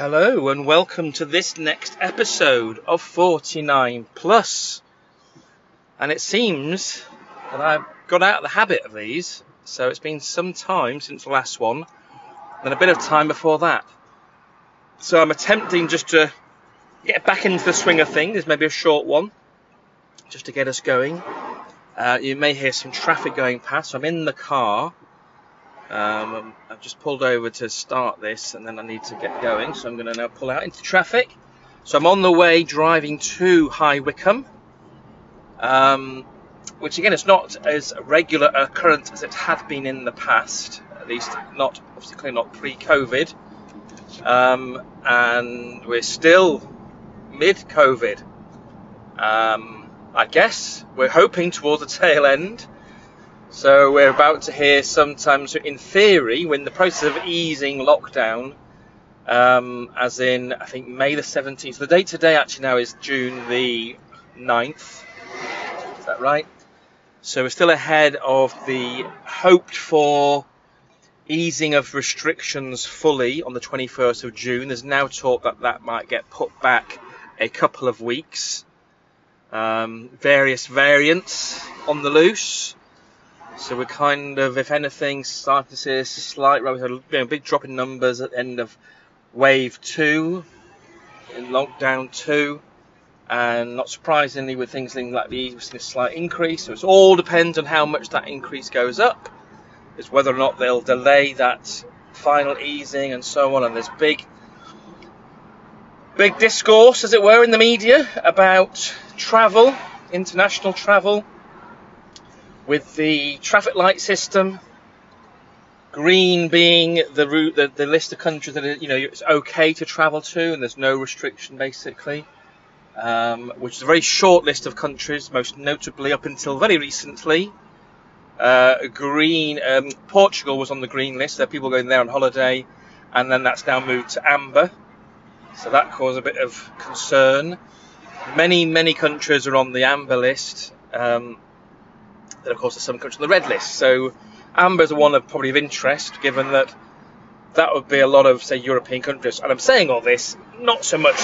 Hello and welcome to this next episode of 49 Plus. And it seems that I've got out of the habit of these, so it's been some time since the last one, and a bit of time before that. So I'm attempting just to get back into the swing of things, maybe a short one, just to get us going. Uh, you may hear some traffic going past, I'm in the car um, I've just pulled over to start this and then I need to get going, so I'm going to now pull out into traffic. So I'm on the way driving to High Wycombe, um, which again is not as regular occurrence as it had been in the past, at least not obviously not pre-COVID, um, and we're still mid-COVID. Um, I guess we're hoping towards the tail end. So we're about to hear sometimes, in theory, when the process of easing lockdown, um, as in I think May the 17th. The date today actually now is June the 9th. Is that right? So we're still ahead of the hoped for easing of restrictions fully on the 21st of June. There's now talk that that might get put back a couple of weeks. Um, various variants on the loose. So we're kind of, if anything, starting to see a slight, had a big drop in numbers at the end of wave two, in lockdown two, and not surprisingly, with things like these, we're seeing a slight increase. So it all depends on how much that increase goes up. It's whether or not they'll delay that final easing and so on. And there's big, big discourse, as it were, in the media about travel, international travel with the traffic light system, green being the route, the, the list of countries that are, you know it's okay to travel to, and there's no restriction basically. Um, which is a very short list of countries, most notably up until very recently. Uh, green, um, Portugal was on the green list. There are people going there on holiday, and then that's now moved to amber. So that caused a bit of concern. Many, many countries are on the amber list. Um, then, of course, there's some countries on the red list. So amber is one of probably of interest, given that that would be a lot of, say, European countries. And I'm saying all this not so much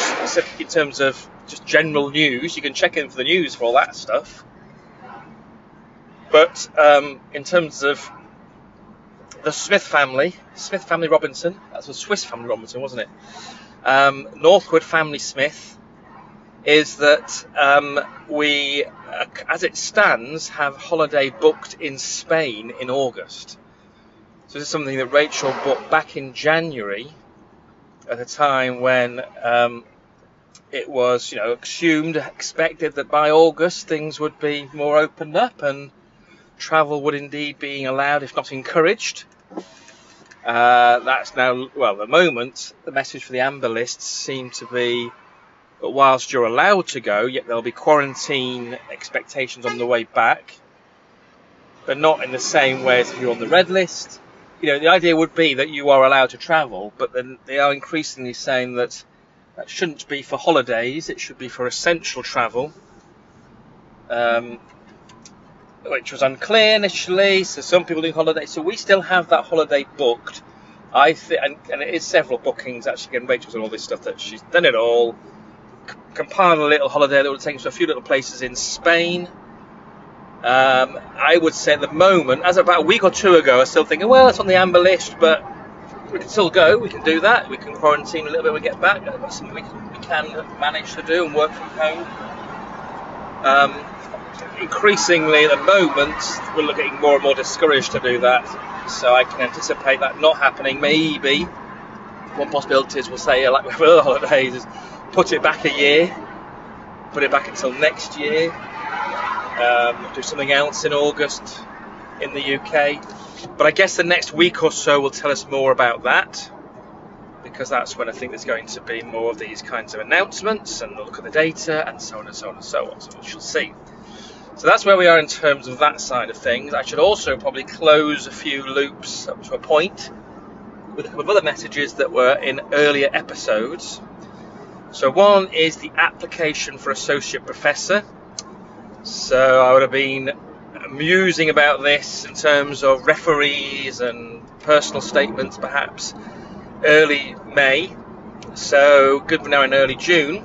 in terms of just general news. You can check in for the news for all that stuff. But um, in terms of the Smith family, Smith family Robinson, that's a Swiss family Robinson, wasn't it? Um, Northwood family Smith is that um, we, uh, as it stands, have holiday booked in Spain in August. So this is something that Rachel booked back in January, at a time when um, it was, you know, assumed, expected that by August things would be more opened up and travel would indeed be allowed, if not encouraged. Uh, that's now, well, at the moment, the message for the amber lists seem to be but whilst you're allowed to go, yet there'll be quarantine expectations on the way back, but not in the same way as if you're on the red list. You know, the idea would be that you are allowed to travel, but then they are increasingly saying that that shouldn't be for holidays, it should be for essential travel. Um, which was unclear initially, so some people do holidays. So we still have that holiday booked. I think, and, and, it is several bookings actually. Again, Rachel's and all this stuff that she's done it all compiled a little holiday that would take us to a few little places in Spain. Um, I would say at the moment, as about a week or two ago, I was still thinking, well, it's on the amber list, but we can still go. We can do that. We can quarantine a little bit when we get back. That's something we can, we can manage to do and work from home. Um, increasingly, at the moment, we're getting more and more discouraged to do that. So I can anticipate that not happening. Maybe one possibility is we'll say, like with other holidays, put it back a year, put it back until next year, um, do something else in August in the UK. But I guess the next week or so will tell us more about that because that's when I think there's going to be more of these kinds of announcements and look at the data and so on and so on and so on. So we shall see. So that's where we are in terms of that side of things. I should also probably close a few loops up to a point with a couple of other messages that were in earlier episodes. So one is the application for associate professor. So I would have been musing about this in terms of referees and personal statements perhaps early May. So good now in early June.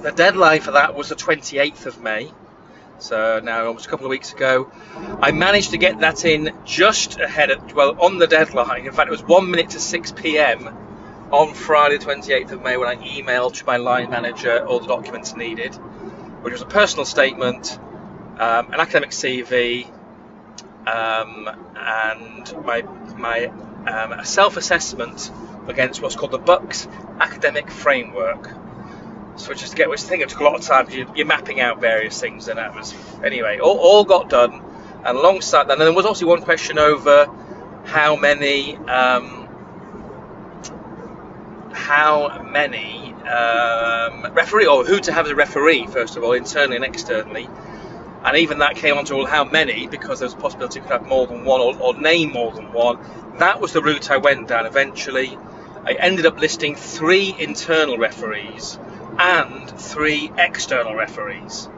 The deadline for that was the 28th of May. So now almost a couple of weeks ago, I managed to get that in just ahead of well on the deadline. In fact, it was one minute to 6 p.m. on Friday, 28th of May, when I emailed to my line manager all the documents needed, which was a personal statement, um, an academic CV, um, and my my um, self-assessment against what's called the Bucks Academic Framework. So just to get which thing it took a lot of time because you're mapping out various things and that was anyway all, all got done and alongside that and there was also one question over how many um, how many um, referee or who to have as a referee first of all internally and externally and even that came on to well, how many because there was a possibility you could have more than one or, or name more than one that was the route I went down eventually I ended up listing three internal referees and three external referees.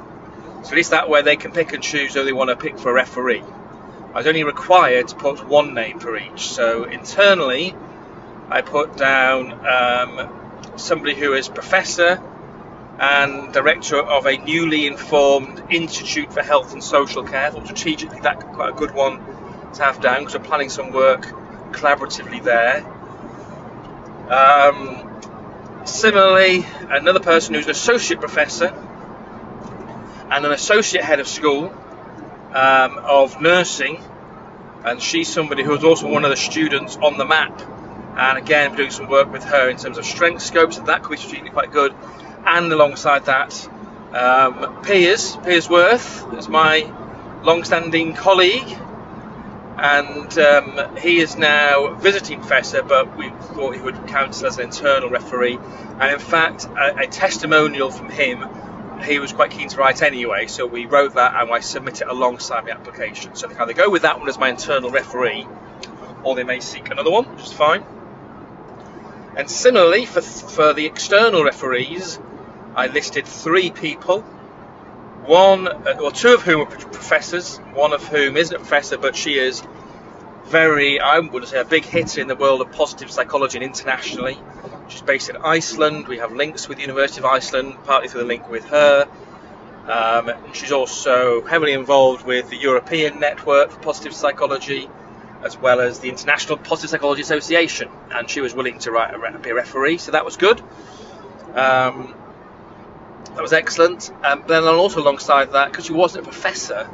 So at least that way they can pick and choose who they want to pick for a referee. I was only required to put one name for each. So internally, I put down um, somebody who is professor and director of a newly informed Institute for Health and Social Care. So strategically, that's quite a good one to have down because we're planning some work collaboratively there. Um, Similarly, another person who's an associate professor and an associate head of school um, of nursing, and she's somebody who's also one of the students on the map. And again, we're doing some work with her in terms of Strengthscopes, that could be strategically quite good. And alongside that, um, Piers, Piers Worth is my long-standing colleague and um, he is now visiting professor, but we thought he would count as an internal referee. And in fact, a, a, testimonial from him, he was quite keen to write anyway, so we wrote that and I submit it alongside the application. So they either go with that one as my internal referee, or they may seek another one, which is fine. And similarly, for, for the external referees, I listed three people one uh, or two of whom are professors, one of whom isn't a professor, but she is very, I would say, a big hit in the world of positive psychology and internationally. She's based in Iceland. We have links with the University of Iceland, partly through the link with her. Um, she's also heavily involved with the European Network for Positive Psychology, as well as the International Positive Psychology Association, and she was willing to write a, be a referee, so that was good. Um, that was excellent. Um, then also alongside that, because she wasn't a professor,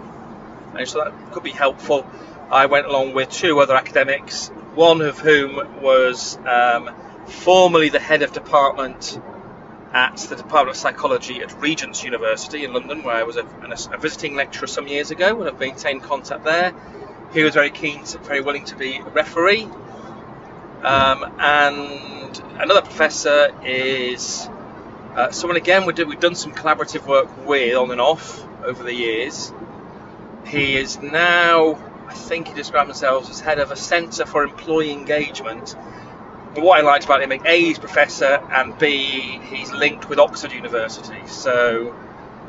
and so that could be helpful, I went along with two other academics, one of whom was um, formerly the head of department at the Department of Psychology at Regent's University in London, where I was a, a visiting lecturer some years ago and I've maintained contact there. He was very keen, to, very willing to be a referee. Um, and another professor is uh, someone again we we've done some collaborative work with on and off over the years. He is now, I think he described himself as head of a centre for employee engagement. But what I liked about him, A, he's professor, and B, he's linked with Oxford University. So,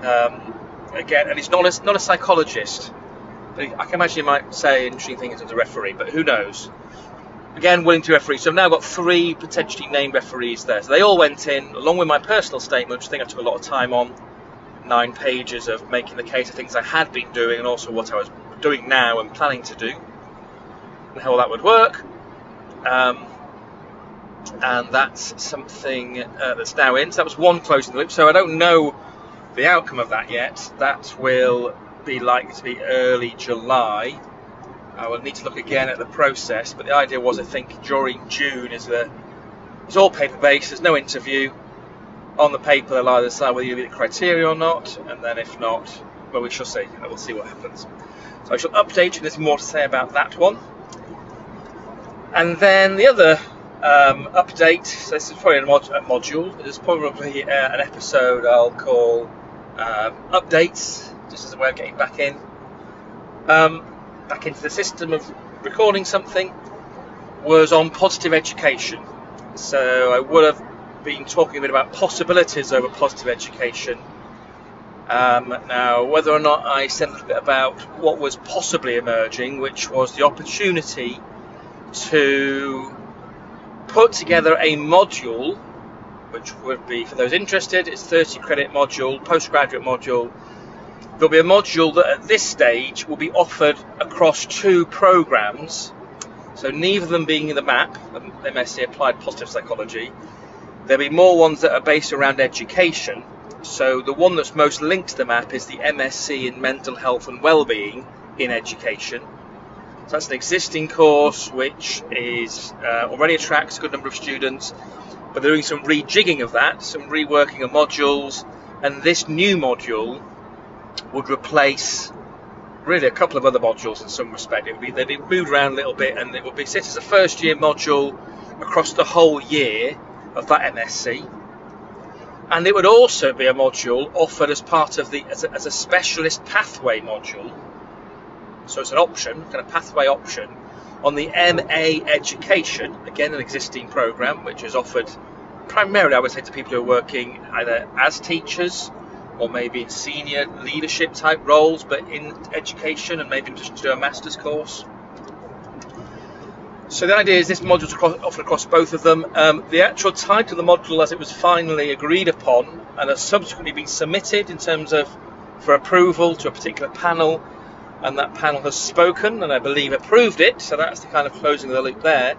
um, again, and he's not a, not a psychologist. I can imagine he might say interesting things as a referee, but who knows? again willing to referee. So I've now got three potentially named referees there. So they all went in, along with my personal statement, which I think I took a lot of time on, nine pages of making the case of things I had been doing and also what I was doing now and planning to do, and how that would work. Um, and that's something uh, that's now in. So that was one closing the loop. So I don't know the outcome of that yet. That will be likely to be early July. I will need to look again at the process, but the idea was, I think, during June is that it's all paper based. There's no interview on the paper. They'll either decide whether you meet the criteria or not, and then if not, well, we shall see. We'll see what happens. So I shall update you. There's more to say about that one. And then the other um, update. So this is probably a, mod- a module. There's probably uh, an episode I'll call um, updates, just as a way of getting back in. Um, back into the system of recording something was on positive education. So I would have been talking a bit about possibilities over positive education. Um, now, whether or not I said a little bit about what was possibly emerging, which was the opportunity to put together a module, which would be for those interested, it's 30 credit module, postgraduate module. There'll be a module that at this stage will be offered across two programs. So neither of them being in the MAP, MSc Applied Positive Psychology. There'll be more ones that are based around education. So the one that's most linked to the MAP is the MSc in Mental Health and Wellbeing in Education. So that's an existing course which is uh, already attracts a good number of students, but they're doing some rejigging of that, some reworking of modules, and this new module would replace really a couple of other modules in some respect. It would be they'd be moved around a little bit, and it would be set as a first year module across the whole year of that MSc. And it would also be a module offered as part of the as a, as a specialist pathway module so it's an option, kind of pathway option, on the MA Education, again an existing program which is offered primarily, I would say, to people who are working either as teachers or maybe in senior leadership type roles, but in education and maybe just do a master's course. So the idea is this module is offered across both of them. Um, the actual title of the module, as it was finally agreed upon and has subsequently been submitted in terms of for approval to a particular panel, and that panel has spoken and I believe approved it, so that's the kind of closing of the loop there.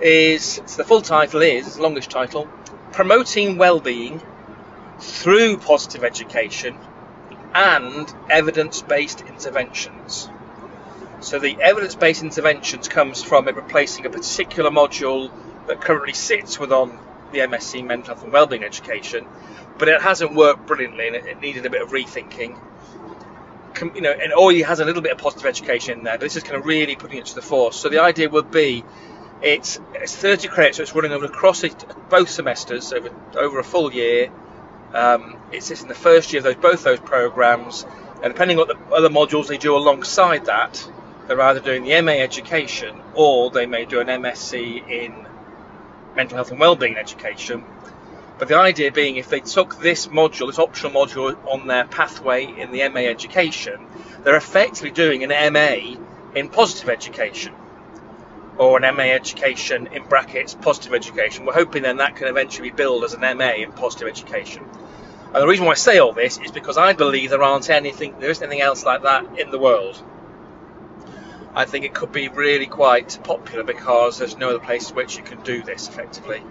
Is so the full title is, it's the longest title, Promoting Wellbeing Through Positive Education and Evidence-Based Interventions. So the evidence-based interventions comes from it replacing a particular module that currently sits within the MSc Mental Health and Wellbeing Education, but it hasn't worked brilliantly and it needed a bit of rethinking you know, and he has a little bit of positive education in there, but this is kind of really putting it to the force. So the idea would be it's, it's 30 credits, so it's running over across both semesters over over a full year. Um, it's in the first year of those both those programs, and depending on the other modules they do alongside that, they're either doing the MA education or they may do an MSc in mental health and wellbeing education, but the idea being if they took this module, this optional module on their pathway in the MA education, they're effectively doing an MA in positive education or an MA education in brackets positive education. We're hoping then that can eventually be billed as an MA in positive education. And the reason why I say all this is because I believe there aren't anything, there isn't anything else like that in the world. I think it could be really quite popular because there's no other place which you can do this effectively.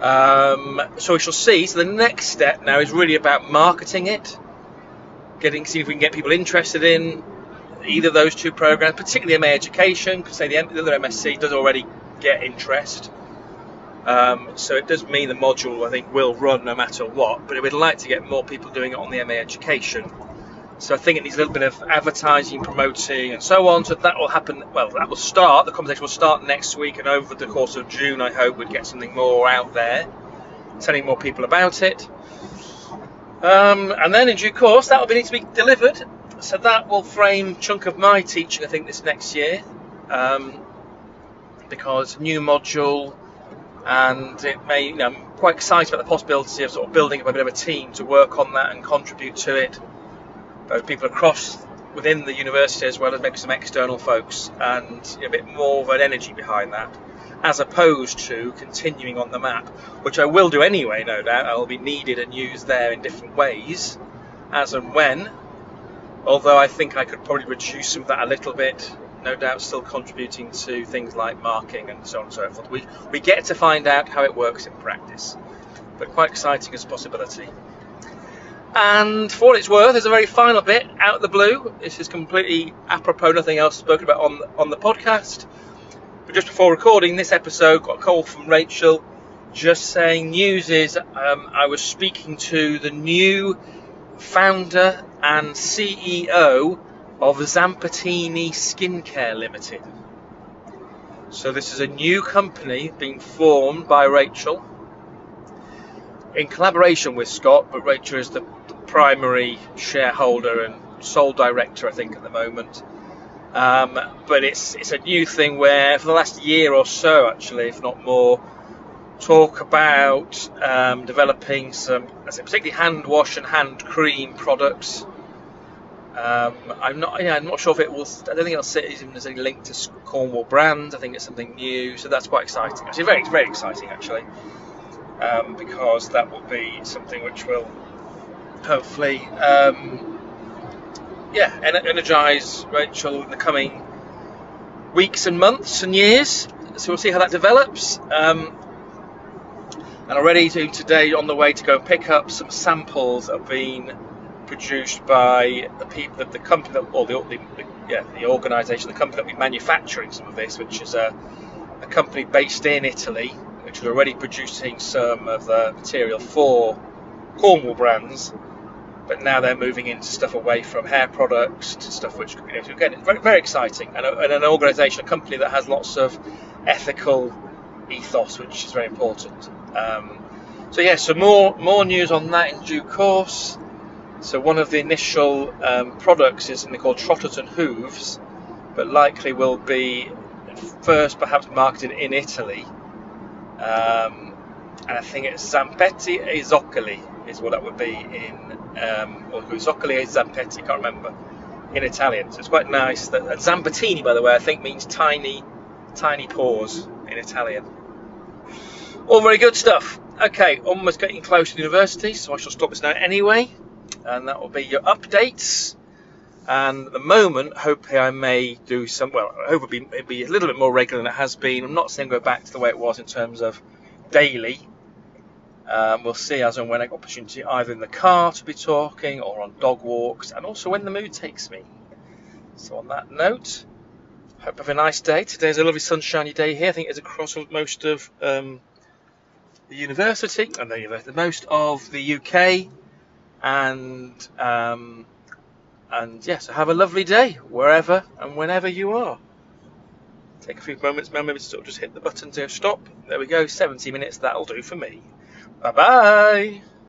Um, so we shall see. So the next step now is really about marketing it, getting see if we can get people interested in either of those two programs, particularly MA Education, because say the, other MSc does already get interest. Um, so it does mean the module I think will run no matter what, but we'd like to get more people doing it on the MA Education. So I think it needs a little bit of advertising, promoting, and so on. So that will happen. Well, that will start. The conversation will start next week, and over the course of June, I hope we'd get something more out there, telling more people about it. Um, and then in due course, that will need to be delivered. So that will frame chunk of my teaching, I think, this next year, um, because new module, and it may. You know, I'm quite excited about the possibility of sort of building up a bit of a team to work on that and contribute to it both people across within the university as well as maybe some external folks and a bit more of an energy behind that as opposed to continuing on the map which I will do anyway no doubt I'll be needed and used there in different ways as and when although I think I could probably reduce some of that a little bit no doubt still contributing to things like marking and so on and so forth we, we get to find out how it works in practice but quite exciting as a possibility and for what it's worth, there's a very final bit out of the blue. This is completely apropos, nothing else spoken about on on the podcast. But just before recording this episode, got a call from Rachel, just saying news is um, I was speaking to the new founder and CEO of Zampettini Skincare Limited. So this is a new company being formed by Rachel in collaboration with Scott, but Rachel is the primary shareholder and sole director, I think, at the moment. Um, but it's it's a new thing where for the last year or so, actually, if not more, talk about um, developing some, particularly hand wash and hand cream products Um, I'm not. Yeah, I'm not sure if it will. I don't think it'll sit even as a link to Cornwall brand. I think it's something new, so that's quite exciting. Actually, very, very exciting actually, um, because that will be something which will hopefully, um, yeah, energize Rachel in the coming weeks and months and years. So we'll see how that develops. Um, and already to today on the way to go pick up some samples have been produced by the people, the, the company, that, or the, the, yeah, the organisation, the company that be manufacturing some of this, which is a, a company based in Italy, which is already producing some of the material for Cornwall brands but now they're moving into stuff away from hair products to stuff which, could be you know, again, very, very exciting, and, a, and an organisation, a company that has lots of ethical ethos, which is very important. Um, so yeah, so more more news on that in due course. So one of the initial um, products is something called Trotters and Hooves, but likely will be first perhaps marketed in Italy. Um, and I think it's Zampetti e Zoccoli is what that would be in um, or Zoccoli e Zampetti, can't remember, in Italian. So it's quite nice. That and Zampettini, by the way, I think means tiny, tiny paws in Italian. All very good stuff. Okay, almost getting close to university, so I shall stop this now anyway, and that will be your updates. And at the moment, hopefully, I may do some. Well, I hope it'll be, it'll be a little bit more regular than it has been. I'm not saying go back to the way it was in terms of daily, um, we'll see as and when I get opportunity, either in the car to be talking or on dog walks, and also when the mood takes me. So on that note, hope you have a nice day. Today's a lovely sunshiny day here. I think it's across most of um, the university and the, most of the UK, and um, and yes, have a lovely day wherever and whenever you are. Take a few moments, maybe to sort of just hit the button to stop. There we go, 70 minutes. That'll do for me. Bye bye.